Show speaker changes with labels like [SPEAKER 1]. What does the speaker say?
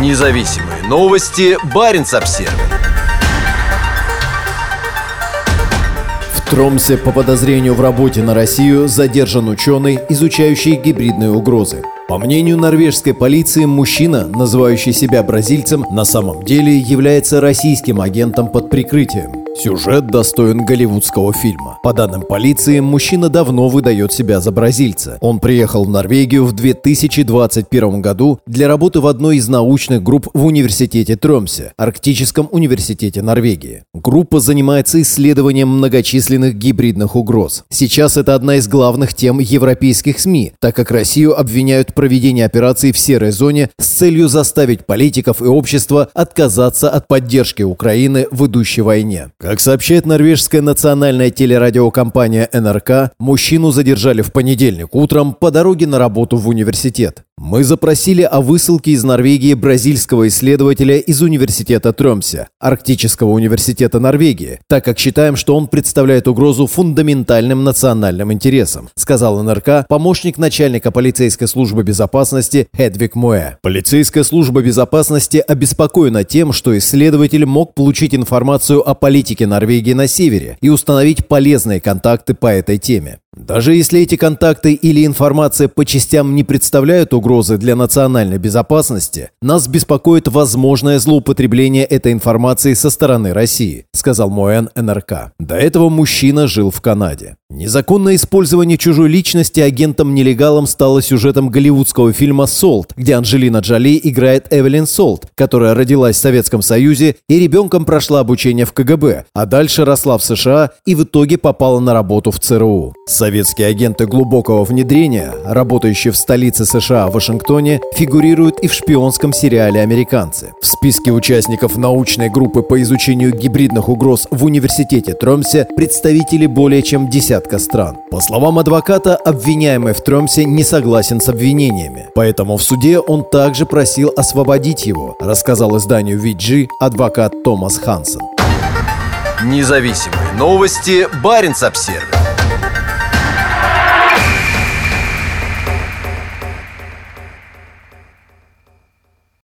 [SPEAKER 1] Независимые новости. Барин обсерва
[SPEAKER 2] В Тромсе по подозрению в работе на Россию задержан ученый, изучающий гибридные угрозы. По мнению норвежской полиции, мужчина, называющий себя бразильцем, на самом деле является российским агентом под прикрытием. Сюжет достоин голливудского фильма. По данным полиции, мужчина давно выдает себя за бразильца. Он приехал в Норвегию в 2021 году для работы в одной из научных групп в университете Тромсе, Арктическом университете Норвегии. Группа занимается исследованием многочисленных гибридных угроз. Сейчас это одна из главных тем европейских СМИ, так как Россию обвиняют в проведении операции в серой зоне с целью заставить политиков и общество отказаться от поддержки Украины в идущей войне. Как сообщает норвежская национальная телерадиокомпания НРК, мужчину задержали в понедельник утром по дороге на работу в университет. Мы запросили о высылке из Норвегии бразильского исследователя из университета Тромсе, Арктического университета Норвегии, так как считаем, что он представляет угрозу фундаментальным национальным интересам, сказал НРК помощник начальника полицейской службы безопасности Хедвиг Муэ. Полицейская служба безопасности обеспокоена тем, что исследователь мог получить информацию о политике Норвегии на севере и установить полезные контакты по этой теме. Даже если эти контакты или информация по частям не представляют угрозы для национальной безопасности, нас беспокоит возможное злоупотребление этой информации со стороны России, сказал Моэн НРК. До этого мужчина жил в Канаде. Незаконное использование чужой личности агентом-нелегалом стало сюжетом голливудского фильма «Солт», где Анджелина Джоли играет Эвелин Солт, которая родилась в Советском Союзе и ребенком прошла обучение в КГБ, а дальше росла в США и в итоге попала на работу в ЦРУ. Советские агенты глубокого внедрения, работающие в столице США Вашингтоне, фигурируют и в шпионском сериале «Американцы». В списке участников научной группы по изучению гибридных угроз в университете Тромсе представители более чем десятка стран. По словам адвоката, обвиняемый в Тромсе не согласен с обвинениями, поэтому в суде он также просил освободить его, рассказал изданию VG адвокат Томас Хансен.
[SPEAKER 1] Независимые новости. Барин обсервис